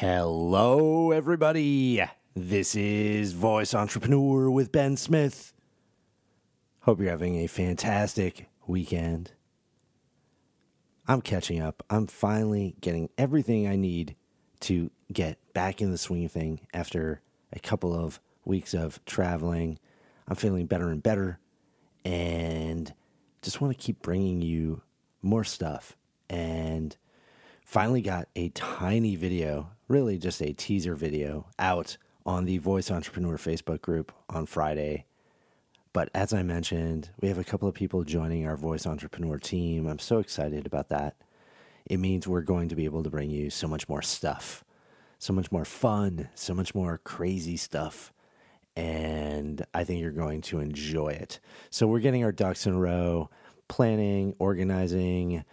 Hello, everybody. This is Voice Entrepreneur with Ben Smith. Hope you're having a fantastic weekend. I'm catching up. I'm finally getting everything I need to get back in the swing of thing after a couple of weeks of traveling. I'm feeling better and better and just want to keep bringing you more stuff. And finally got a tiny video, really just a teaser video, out on the Voice Entrepreneur Facebook group on Friday. But as I mentioned, we have a couple of people joining our Voice Entrepreneur team. I'm so excited about that. It means we're going to be able to bring you so much more stuff, so much more fun, so much more crazy stuff. And I think you're going to enjoy it. So we're getting our ducks in a row, planning, organizing,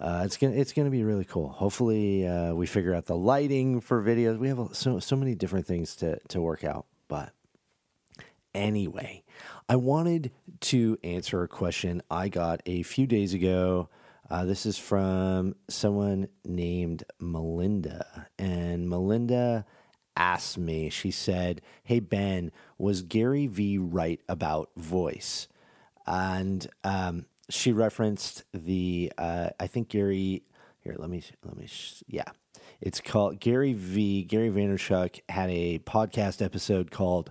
uh, it's gonna it's gonna be really cool. Hopefully, uh, we figure out the lighting for videos. We have so so many different things to to work out. But anyway, I wanted to answer a question I got a few days ago. Uh, this is from someone named Melinda, and Melinda asked me. She said, "Hey Ben, was Gary Vee right about voice?" And um, she referenced the uh, I think Gary here let me let me yeah. It's called Gary Vee Gary Vaynerchuk had a podcast episode called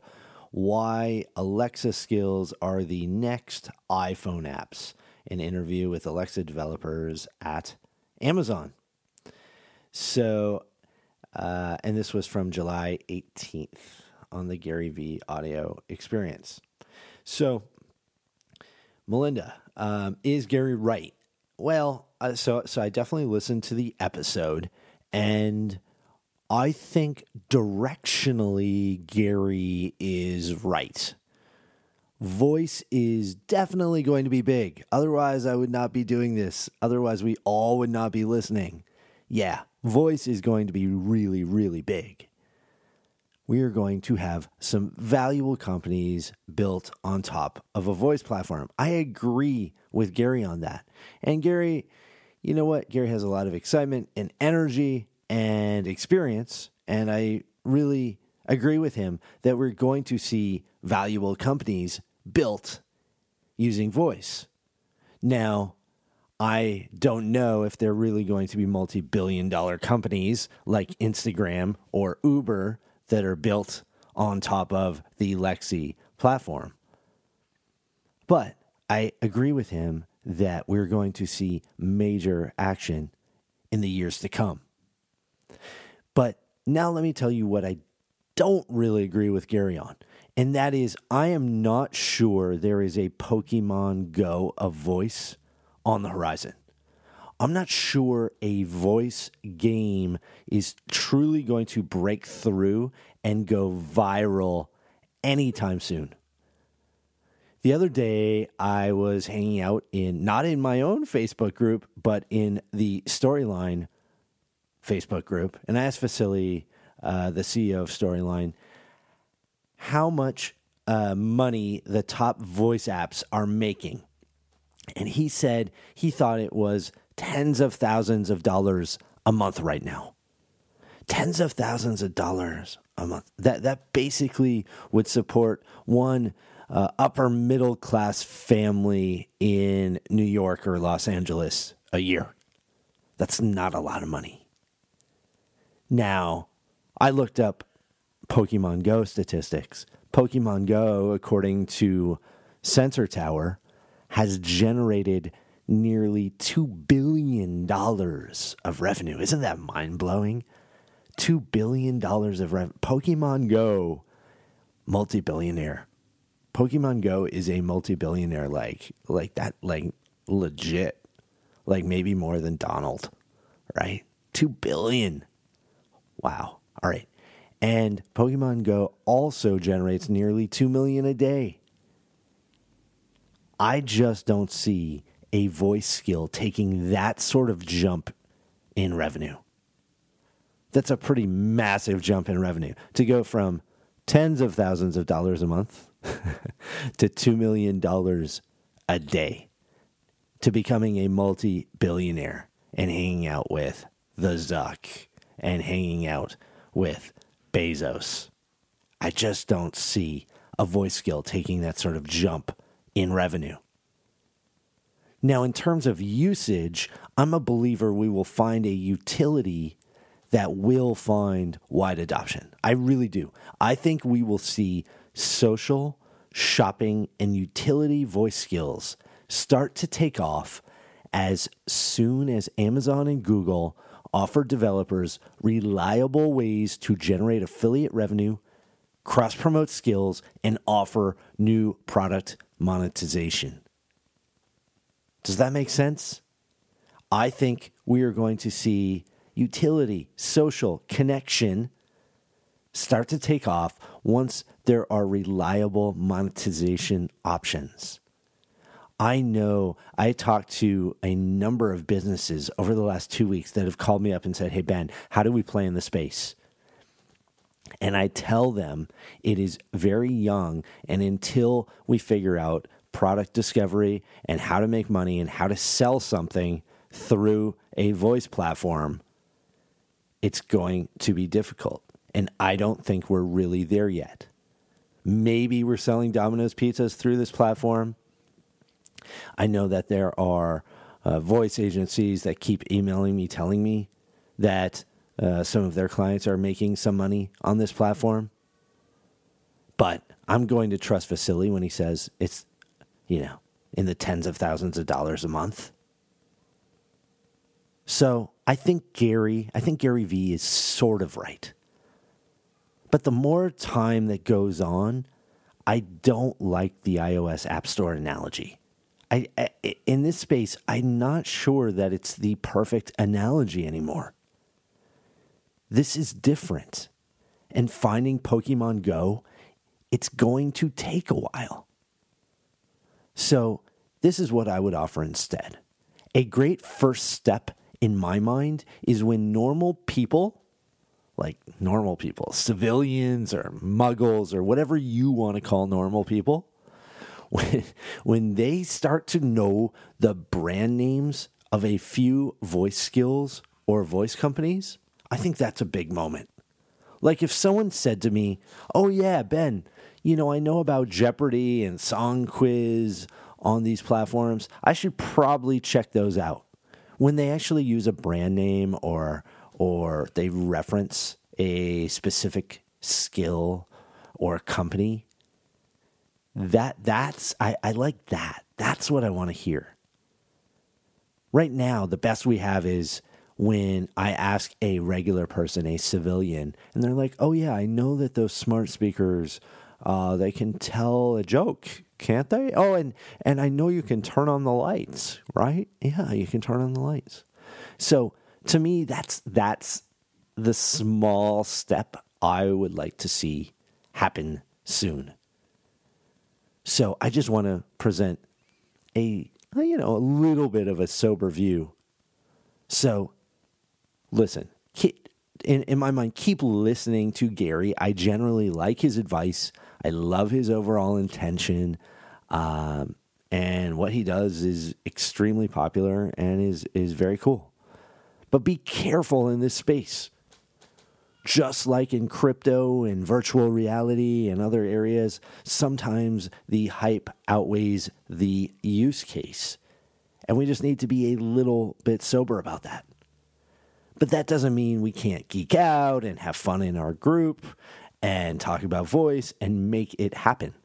why Alexa skills are the next iPhone apps an interview with Alexa developers at Amazon. So uh, and this was from July 18th on the Gary Vee audio experience. So Melinda, um, is Gary right? Well, uh, so so I definitely listened to the episode, and I think directionally Gary is right. Voice is definitely going to be big. Otherwise, I would not be doing this. Otherwise, we all would not be listening. Yeah, voice is going to be really, really big we are going to have some valuable companies built on top of a voice platform. I agree with Gary on that. And Gary, you know what? Gary has a lot of excitement and energy and experience. And I really agree with him that we're going to see valuable companies built using voice. Now, I don't know if they're really going to be multi billion dollar companies like Instagram or Uber that are built on top of the Alexa platform. But I agree with him that we're going to see major action in the years to come. But now let me tell you what I don't really agree with Gary on. And that is, I am not sure there is a Pokemon Go of voice on the horizon. I'm not sure a voice game is truly going to break through and go viral anytime soon. The other day, I was hanging out in, not in my own Facebook group, but in the Storyline Facebook group. And I asked Vasily, uh, the CEO of Storyline, how much uh, money the top voice apps are making. And he said he thought it was tens of thousands of dollars a month right now. Tens of thousands of dollars a month. That that basically would support one uh, upper middle class family in New York or Los Angeles a year. That's not a lot of money. Now, I looked up Pokemon Go statistics. Pokemon Go, according to Sensor Tower, has generated nearly $2 billion of revenue. Isn't that mind blowing? $2 billion of revenue. Pokemon Go, multi billionaire. Pokemon Go is a multi billionaire, like, like that, like legit. Like maybe more than Donald, right? 2 billion. Wow. All right. And Pokemon Go also generates nearly 2 million a day. I just don't see a voice skill taking that sort of jump in revenue. That's a pretty massive jump in revenue to go from tens of thousands of dollars a month to $2 million a day to becoming a multi billionaire and hanging out with the Zuck and hanging out with Bezos. I just don't see a voice skill taking that sort of jump in revenue. Now, in terms of usage, I'm a believer we will find a utility that will find wide adoption. I really do. I think we will see social, shopping, and utility voice skills start to take off as soon as Amazon and Google offer developers reliable ways to generate affiliate revenue, cross promote skills, and offer new product monetization. Does that make sense? I think we are going to see utility, social, connection start to take off once there are reliable monetization options. I know I talked to a number of businesses over the last two weeks that have called me up and said, Hey, Ben, how do we play in the space? And I tell them it is very young, and until we figure out product discovery and how to make money and how to sell something through a voice platform, it's going to be difficult. And I don't think we're really there yet. Maybe we're selling Domino's pizzas through this platform. I know that there are uh, voice agencies that keep emailing me telling me that uh, some of their clients are making some money on this platform. But I'm going to trust Vasily when he says it's, you know, in the tens of thousands of dollars a month. So I think Gary, I think Gary Vee is sort of right. But the more time that goes on, I don't like the iOS App Store analogy. I, I, in this space, I'm not sure that it's the perfect analogy anymore. This is different. And finding Pokemon Go, it's going to take a while. So, this is what I would offer instead. A great first step in my mind is when normal people, like normal people, civilians or muggles or whatever you want to call normal people, when, when they start to know the brand names of a few voice skills or voice companies, I think that's a big moment. Like if someone said to me, Oh, yeah, Ben, you know, I know about Jeopardy and Song Quiz on these platforms. I should probably check those out. When they actually use a brand name or or they reference a specific skill or company, that that's I, I like that. That's what I want to hear. Right now, the best we have is when I ask a regular person, a civilian, and they're like, "Oh yeah, I know that those smart speakers, uh, they can tell a joke, can't they? Oh, and and I know you can turn on the lights, right? Yeah, you can turn on the lights. So to me, that's that's the small step I would like to see happen soon. So I just want to present a you know a little bit of a sober view. So listen, in in my mind, keep listening to Gary. I generally like his advice. I love his overall intention. Um, and what he does is extremely popular and is is very cool. But be careful in this space just like in crypto and virtual reality and other areas, sometimes the hype outweighs the use case. And we just need to be a little bit sober about that. But that doesn't mean we can't geek out and have fun in our group and talk about voice and make it happen.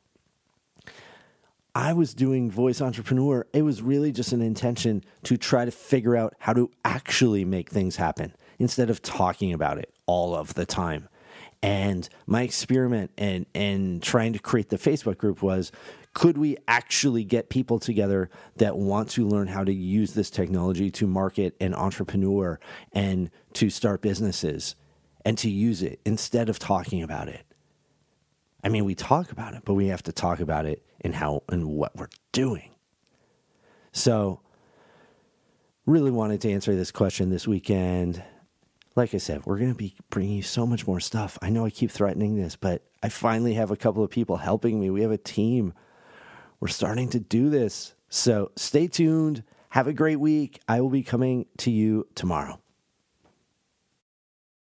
I was doing voice entrepreneur, it was really just an intention to try to figure out how to actually make things happen instead of talking about it all of the time. And my experiment and and trying to create the Facebook group was could we actually get people together that want to learn how to use this technology to market and entrepreneur and to start businesses and to use it instead of talking about it? I mean, we talk about it, but we have to talk about it and how and what we're doing. So, really wanted to answer this question this weekend like I said, we're going to be bringing you so much more stuff. I know I keep threatening this, but I finally have a couple of people helping me. We have a team. We're starting to do this. So stay tuned. Have a great week. I will be coming to you tomorrow.